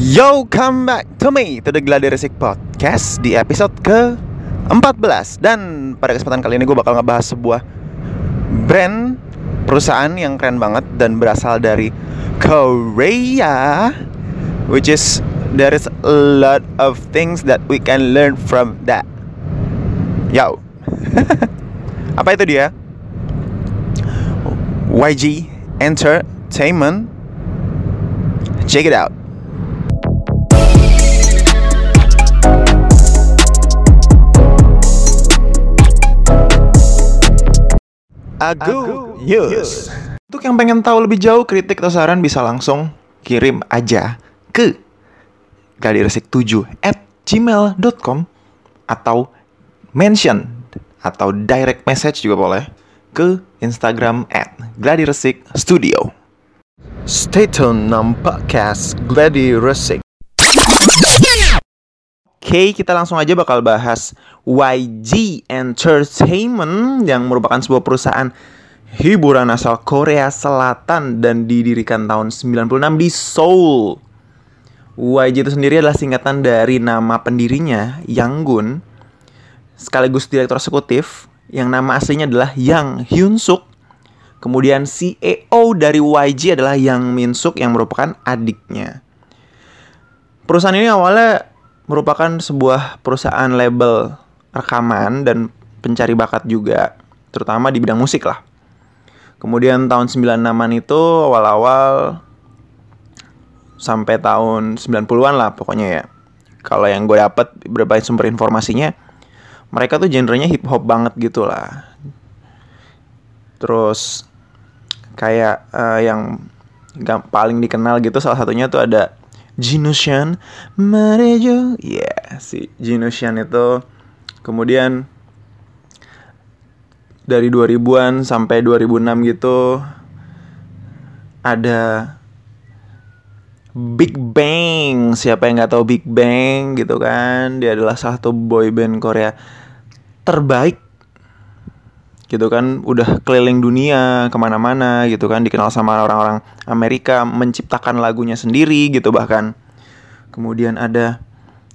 Yo, come back to me. To the Gladiresik Podcast di episode ke-14. Dan pada kesempatan kali ini gue bakal ngebahas sebuah brand perusahaan yang keren banget dan berasal dari Korea Which is, there is a lot of things that we can learn from that. Yo. Apa itu dia? YG Entertainment. Check it out Agu News. Untuk yang pengen tahu lebih jauh kritik atau saran bisa langsung kirim aja ke gladiresik7 at gmail.com atau mention atau direct message juga boleh ke Instagram at gladiresik studio. Stay tune nam podcast Gladiresik. Oke, kita langsung aja bakal bahas YG Entertainment yang merupakan sebuah perusahaan hiburan asal Korea Selatan dan didirikan tahun 96 di Seoul. YG itu sendiri adalah singkatan dari nama pendirinya, Yanggun, sekaligus direktur eksekutif yang nama aslinya adalah Yang Hyun Suk. Kemudian CEO dari YG adalah Yang Min Suk yang merupakan adiknya. Perusahaan ini awalnya merupakan sebuah perusahaan label rekaman dan pencari bakat juga, terutama di bidang musik lah. Kemudian tahun 96-an itu awal-awal sampai tahun 90-an lah pokoknya ya. Kalau yang gue dapet beberapa sumber informasinya, mereka tuh genrenya hip hop banget gitu lah. Terus kayak uh, yang paling dikenal gitu salah satunya tuh ada Jinushan Marejo. Ya yeah, si Jinushan itu. Kemudian Dari 2000-an sampai 2006 gitu Ada Big Bang. Siapa yang gak tahu Big Bang gitu kan? Dia adalah salah satu boy band Korea Terbaik gitu kan udah keliling dunia ke mana-mana gitu kan dikenal sama orang-orang Amerika menciptakan lagunya sendiri gitu bahkan. Kemudian ada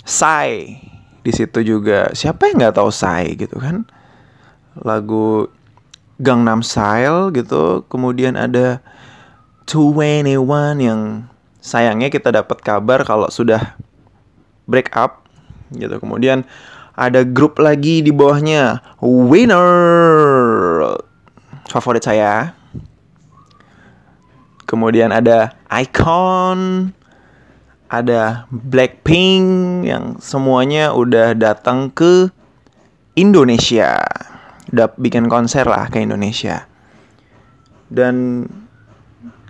Psy di situ juga. Siapa yang nggak tahu Psy gitu kan? Lagu Gangnam Style gitu. Kemudian ada 21 yang sayangnya kita dapat kabar kalau sudah break up gitu. Kemudian ada grup lagi di bawahnya Winner favorit saya. Kemudian ada Icon ada Blackpink yang semuanya udah datang ke Indonesia. Udah bikin konser lah ke Indonesia. Dan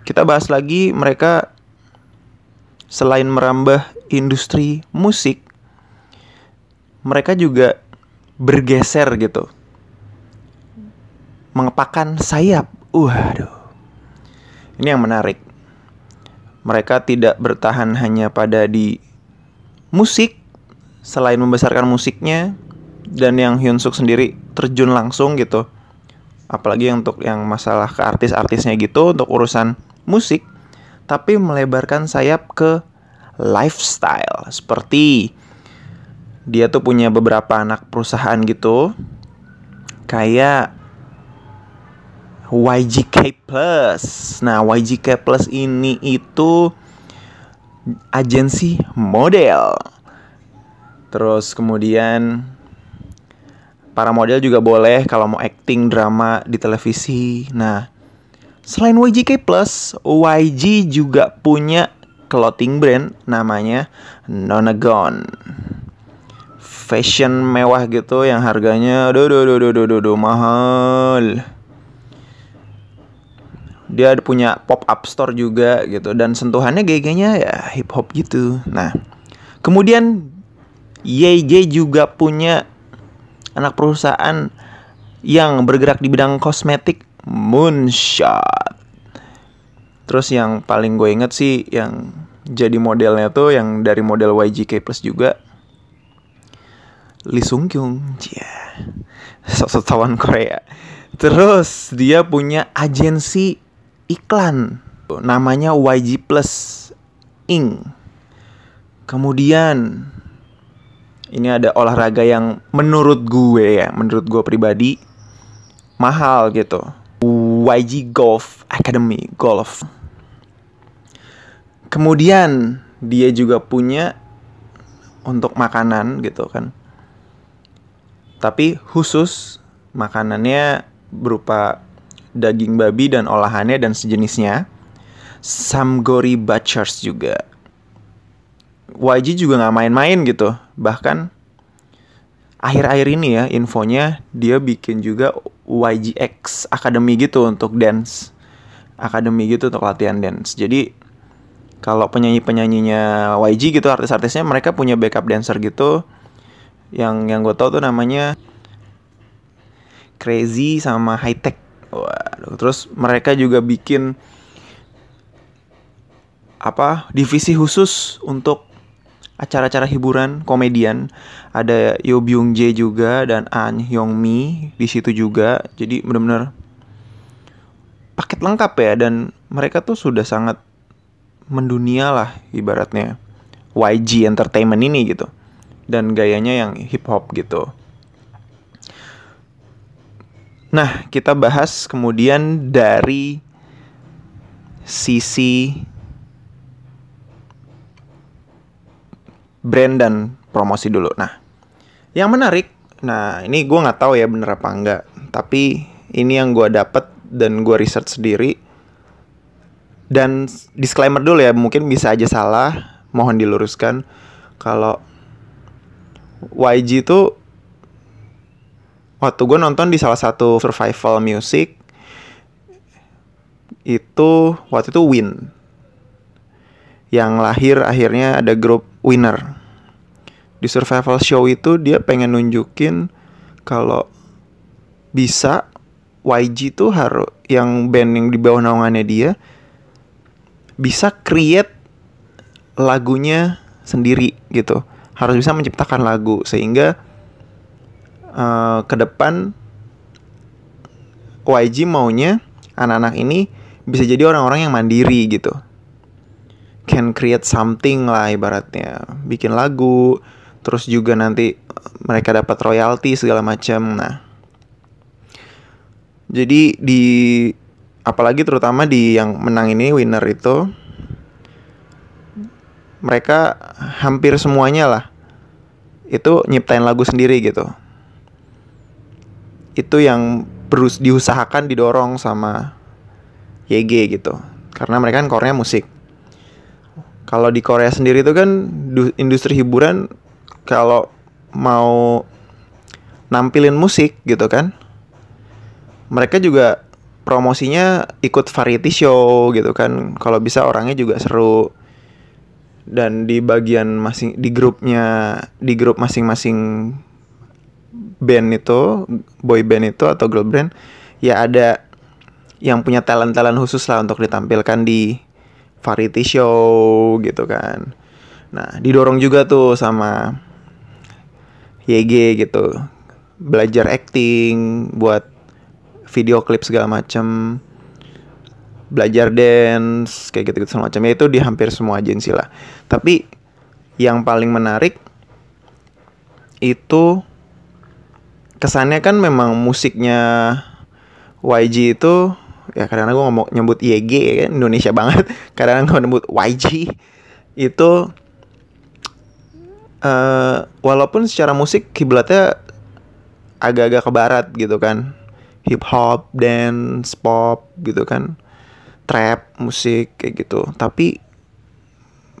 kita bahas lagi mereka selain merambah industri musik mereka juga bergeser gitu. Mengepakkan sayap. Waduh. Ini yang menarik. Mereka tidak bertahan hanya pada di musik selain membesarkan musiknya dan yang Hyunsuk sendiri terjun langsung gitu. Apalagi untuk yang masalah ke artis-artisnya gitu untuk urusan musik tapi melebarkan sayap ke lifestyle seperti dia tuh punya beberapa anak perusahaan gitu kayak YGK Plus. Nah, YGK Plus ini itu agensi model. Terus kemudian para model juga boleh kalau mau acting drama di televisi. Nah, selain YGK Plus, YG juga punya clothing brand namanya Nonagon fashion mewah gitu yang harganya aduh aduh aduh aduh aduh, aduh mahal dia punya pop up store juga gitu dan sentuhannya GG-nya ya hip hop gitu nah kemudian YG juga punya anak perusahaan yang bergerak di bidang kosmetik Moonshot terus yang paling gue inget sih yang jadi modelnya tuh yang dari model YGK Plus juga Lee Sung Kyung, yeah. sok tawan Korea. Terus dia punya agensi iklan, namanya YG Plus Ing. Kemudian ini ada olahraga yang menurut gue ya, menurut gue pribadi mahal gitu. YG Golf Academy Golf. Kemudian dia juga punya untuk makanan gitu kan. Tapi khusus makanannya berupa daging babi dan olahannya dan sejenisnya. Samgori Butchers juga. YG juga nggak main-main gitu. Bahkan akhir-akhir ini ya infonya dia bikin juga YGX Academy gitu untuk dance. Academy gitu untuk latihan dance. Jadi kalau penyanyi-penyanyinya YG gitu artis-artisnya mereka punya backup dancer gitu yang yang gue tau tuh namanya Crazy sama High Tech. Waduh, terus mereka juga bikin apa divisi khusus untuk acara-acara hiburan komedian. Ada Yo Byung Jae juga dan An Hyung Mi di situ juga. Jadi benar-benar paket lengkap ya dan mereka tuh sudah sangat mendunia lah ibaratnya. YG Entertainment ini gitu. Dan gayanya yang hip hop gitu. Nah, kita bahas kemudian dari sisi brand dan promosi dulu. Nah, yang menarik, nah ini gue nggak tahu ya bener apa enggak, tapi ini yang gue dapet dan gue research sendiri dan disclaimer dulu ya, mungkin bisa aja salah, mohon diluruskan. Kalau YG itu waktu gue nonton di salah satu survival music itu waktu itu Win. Yang lahir akhirnya ada grup Winner. Di survival show itu dia pengen nunjukin kalau bisa YG tuh harus yang band yang di bawah naungannya dia bisa create lagunya sendiri gitu. Harus bisa menciptakan lagu sehingga uh, ke depan YG maunya anak-anak ini bisa jadi orang-orang yang mandiri gitu. Can create something lah ibaratnya. Bikin lagu terus juga nanti mereka dapat royalti segala macam. Nah jadi di apalagi terutama di yang menang ini winner itu mereka hampir semuanya lah itu nyiptain lagu sendiri gitu itu yang terus diusahakan didorong sama YG gitu. Karena mereka kan core musik. Kalau di Korea sendiri itu kan industri hiburan kalau mau nampilin musik gitu kan mereka juga promosinya ikut variety show gitu kan. Kalau bisa orangnya juga seru. Dan di bagian masing di grupnya di grup masing-masing band itu boy band itu atau girl band ya ada yang punya talent talent khusus lah untuk ditampilkan di variety show gitu kan. Nah didorong juga tuh sama YG gitu. Belajar acting buat video klip segala macem. Belajar dance kayak gitu-gitu semacamnya itu di hampir semua agensi lah. Tapi yang paling menarik itu kesannya kan memang musiknya YG itu ya kadang-kadang gue ngomong nyebut YG ya kan Indonesia banget. Kadang-kadang gue nyebut YG itu uh, walaupun secara musik kiblatnya agak-agak ke barat gitu kan. Hip hop, dance, pop gitu kan, trap, musik kayak gitu. Tapi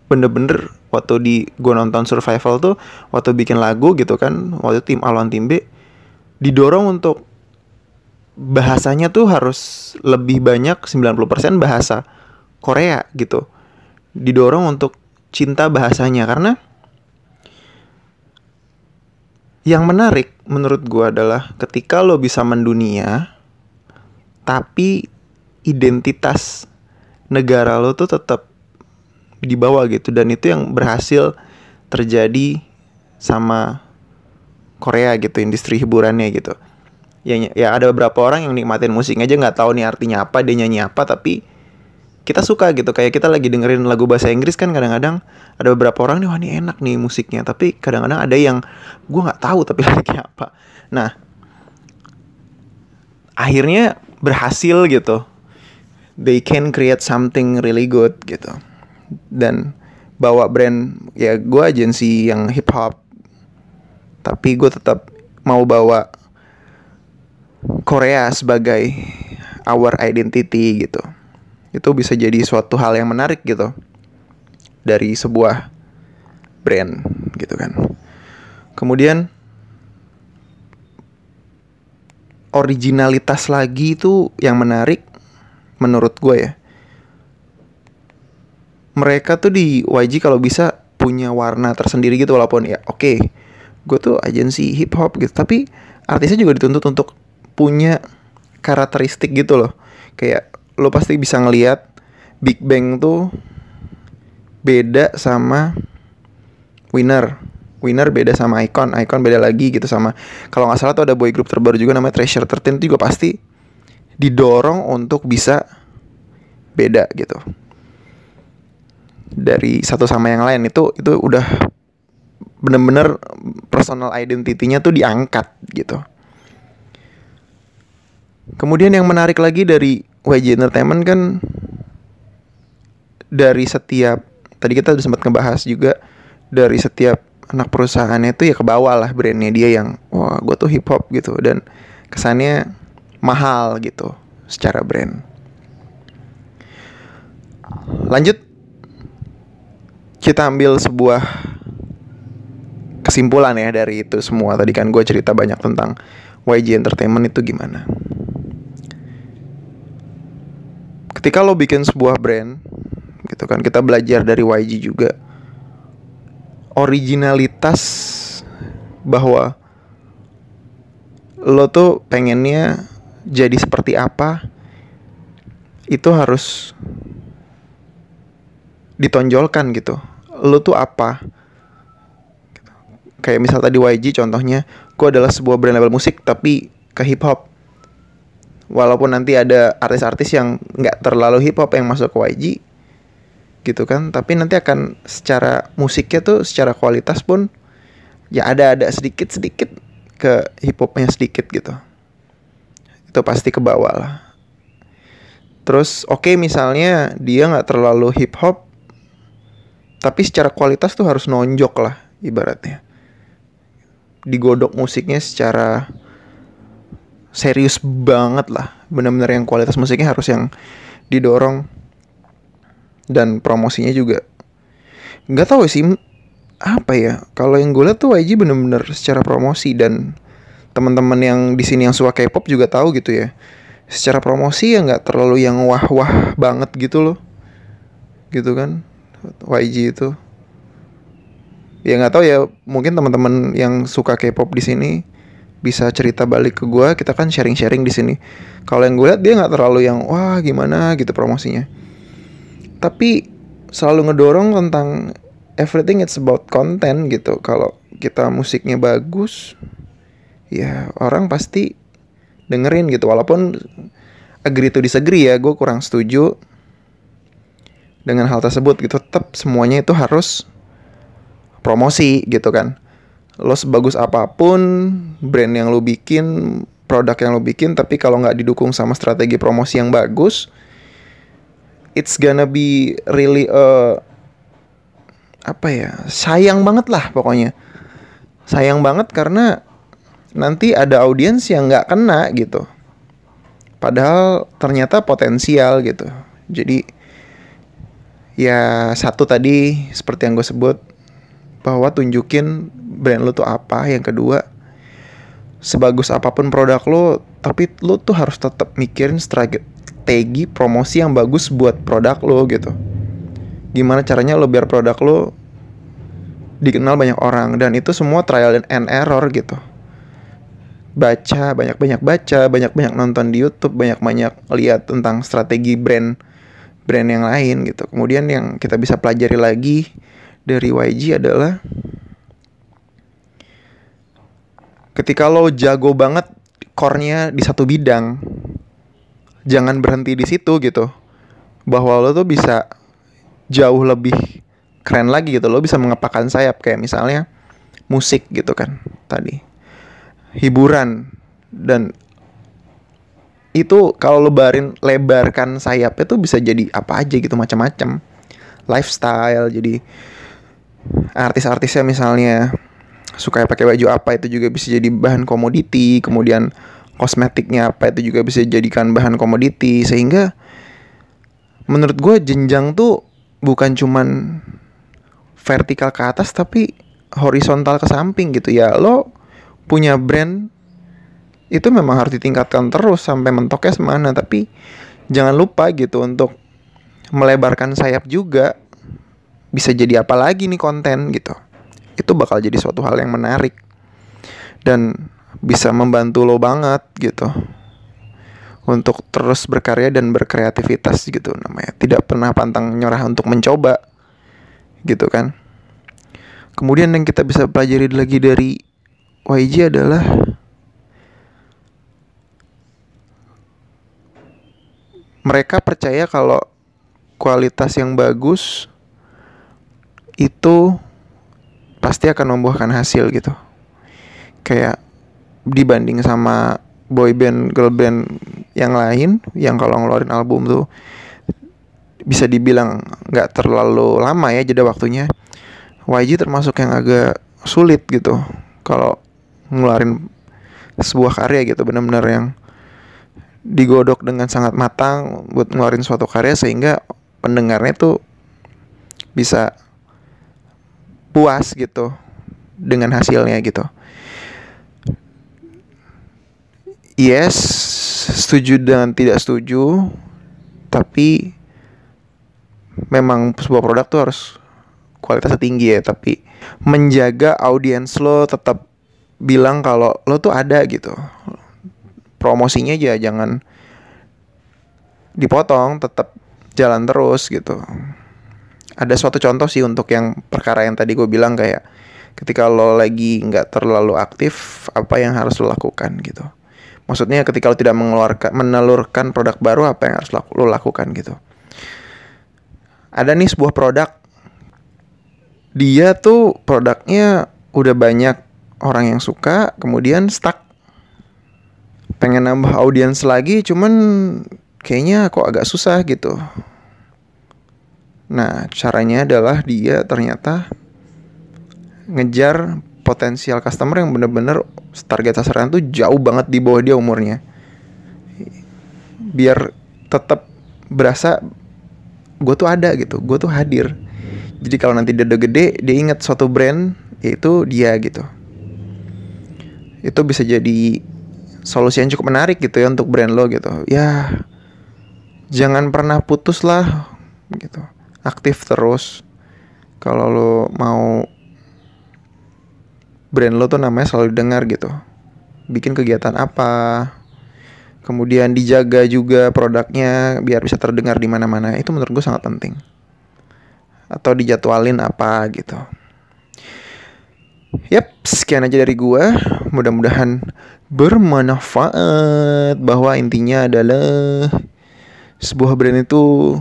bener-bener waktu di gue nonton survival tuh waktu bikin lagu gitu kan waktu tim Alon tim B didorong untuk bahasanya tuh harus lebih banyak 90% bahasa Korea gitu. Didorong untuk cinta bahasanya karena yang menarik menurut gue adalah ketika lo bisa mendunia, tapi identitas negara lo tuh tetap di bawah gitu. Dan itu yang berhasil terjadi sama Korea gitu industri hiburannya gitu. Ya ya ada beberapa orang yang nikmatin musik aja nggak tahu nih artinya apa dia nyanyi apa tapi kita suka gitu. Kayak kita lagi dengerin lagu bahasa Inggris kan kadang-kadang ada beberapa orang nih wah ini enak nih musiknya tapi kadang-kadang ada yang gue nggak tahu tapi liriknya apa. Nah akhirnya berhasil gitu. They can create something really good gitu. Dan bawa brand ya gue agensi yang hip hop tapi gue tetap mau bawa Korea sebagai our identity gitu itu bisa jadi suatu hal yang menarik gitu dari sebuah brand gitu kan. Kemudian originalitas lagi itu yang menarik menurut gue ya. Mereka tuh di YG kalau bisa punya warna tersendiri gitu walaupun ya oke okay, gue tuh agensi hip hop gitu tapi artisnya juga dituntut untuk punya karakteristik gitu loh kayak lo pasti bisa ngelihat Big Bang tuh beda sama Winner. Winner beda sama Icon, Icon beda lagi gitu sama kalau nggak salah tuh ada boy group terbaru juga namanya Treasure 13 itu juga pasti didorong untuk bisa beda gitu. Dari satu sama yang lain itu itu udah bener-bener personal identity-nya tuh diangkat gitu. Kemudian yang menarik lagi dari YG Entertainment kan dari setiap tadi kita udah sempat ngebahas juga dari setiap anak perusahaannya itu ya ke bawah lah brandnya dia yang wah gue tuh hip hop gitu dan kesannya mahal gitu secara brand. Lanjut kita ambil sebuah kesimpulan ya dari itu semua. Tadi kan gue cerita banyak tentang YG Entertainment itu gimana. ketika lo bikin sebuah brand gitu kan kita belajar dari YG juga originalitas bahwa lo tuh pengennya jadi seperti apa itu harus ditonjolkan gitu. Lo tuh apa kayak misal tadi YG contohnya gue adalah sebuah brand label musik tapi ke hip hop walaupun nanti ada artis-artis yang nggak terlalu hip hop yang masuk ke YG gitu kan tapi nanti akan secara musiknya tuh secara kualitas pun ya ada ada sedikit sedikit ke hip hopnya sedikit gitu. Itu pasti ke bawah lah. Terus oke okay, misalnya dia nggak terlalu hip hop tapi secara kualitas tuh harus nonjok lah ibaratnya digodok musiknya secara serius banget lah. Bener-bener yang kualitas musiknya harus yang didorong. Dan promosinya juga nggak tahu sih apa ya kalau yang gue lihat tuh YG bener-bener secara promosi dan teman-teman yang di sini yang suka K-pop juga tahu gitu ya. Secara promosi ya nggak terlalu yang wah-wah banget gitu loh. Gitu kan YG itu ya nggak tahu ya. Mungkin teman-teman yang suka K-pop di sini bisa cerita balik ke gue kita kan sharing sharing di sini. Kalau yang gue lihat dia nggak terlalu yang wah gimana? gitu promosinya. Tapi selalu ngedorong tentang everything it's about content gitu. Kalau kita musiknya bagus ya orang pasti dengerin gitu. Walaupun agree to disagree ya gue kurang setuju dengan hal tersebut gitu. Tetap semuanya itu harus promosi gitu kan. Lo sebagus apa pun brand yang lo bikin produk yang lo bikin tapi kalau nggak didukung sama strategi promosi yang bagus it's gonna be really uh, apa ya sayang banget lah pokoknya. Sayang banget karena nanti ada audiens yang nggak kena gitu. Padahal ternyata potensial gitu. Jadi ya satu tadi seperti yang gue sebut bahwa tunjukin brand lo tuh apa yang kedua sebagus apa pun produk lo tapi lo tuh harus tetap mikirin strategi promosi yang bagus buat produk lo gitu. Gimana caranya lo biar produk lo dikenal banyak orang dan itu semua trial and error gitu. Baca banyak-banyak baca banyak-banyak nonton di YouTube banyak-banyak lihat tentang strategi brand brand yang lain gitu. Kemudian yang kita bisa pelajari lagi dari YG adalah ketika lo jago banget core-nya di satu bidang jangan berhenti di situ gitu. Bahwa lo tuh bisa jauh lebih keren lagi gitu. Lo bisa mengepakkan sayap kayak misalnya musik gitu kan tadi. Hiburan. Dan itu kalau lebarin lebarkan sayap itu bisa jadi apa aja gitu macam-macam. Lifestyle jadi artis-artisnya misalnya suka pakai baju apa itu juga bisa jadi bahan komoditi kemudian kosmetiknya apa itu juga bisa dijadikan bahan komoditi sehingga menurut gue jenjang tuh bukan cuman vertikal ke atas tapi horizontal ke samping gitu ya. Lo punya brand itu memang harus ditingkatkan terus sampai mentoknya semana tapi jangan lupa gitu untuk melebarkan sayap juga bisa jadi apa lagi nih konten gitu. Itu bakal jadi suatu hal yang menarik. Dan bisa membantu lo banget gitu. Untuk terus berkarya dan berkreativitas gitu namanya. Tidak pernah pantang nyerah untuk mencoba gitu kan. Kemudian yang kita bisa pelajari lagi dari YG adalah mereka percaya kalau kualitas yang bagus itu pasti akan membuahkan hasil gitu. Kayak dibanding sama boy band girl band yang lain yang kalau ngeluarin album tuh bisa dibilang nggak terlalu lama ya jeda waktunya YG termasuk yang agak sulit gitu kalau ngeluarin sebuah karya gitu benar-benar yang digodok dengan sangat matang buat ngeluarin suatu karya sehingga pendengarnya tuh bisa puas gitu dengan hasilnya gitu. Yes setuju dan tidak setuju tapi memang sebuah produk tuh harus kualitasnya tinggi ya tapi menjaga audiens lo tetap bilang kalau lo tuh ada gitu. Promosinya aja jangan dipotong tetap jalan terus gitu ada suatu contoh sih untuk yang perkara yang tadi gue bilang kayak ketika lo lagi nggak terlalu aktif apa yang harus lo lakukan gitu Maksudnya ketika lo tidak mengeluarkan menelurkan produk baru apa yang harus lo lakukan gitu. Ada nih sebuah produk dia tuh produknya udah banyak orang yang suka, kemudian stuck. Pengen nambah audiens lagi cuman kayaknya kok agak susah gitu. Nah, caranya adalah dia ternyata ngejar potensial customer yang bener-bener target sasaran tuh jauh banget di bawah dia umurnya. Biar tetap berasa gue tuh ada gitu. Gue tuh hadir. Jadi kalau nanti dia udah gede dia inget suatu brand yaitu dia gitu. Itu bisa jadi solusi yang cukup menarik gitu ya untuk brand lo gitu. Ya jangan pernah putus lah gitu aktif terus. Kalau lo mau brand lo tuh namanya selalu dengar gitu. Bikin kegiatan apa. Kemudian dijaga juga produknya biar bisa terdengar di mana-mana. Itu menurut gue sangat penting. Atau dijadwalin apa gitu. Yap, sekian aja dari gue. Mudah-mudahan bermanfaat. Bahwa intinya adalah sebuah brand itu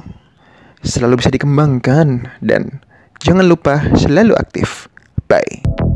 selalu bisa dikembangkan dan jangan lupa selalu aktif. Bye.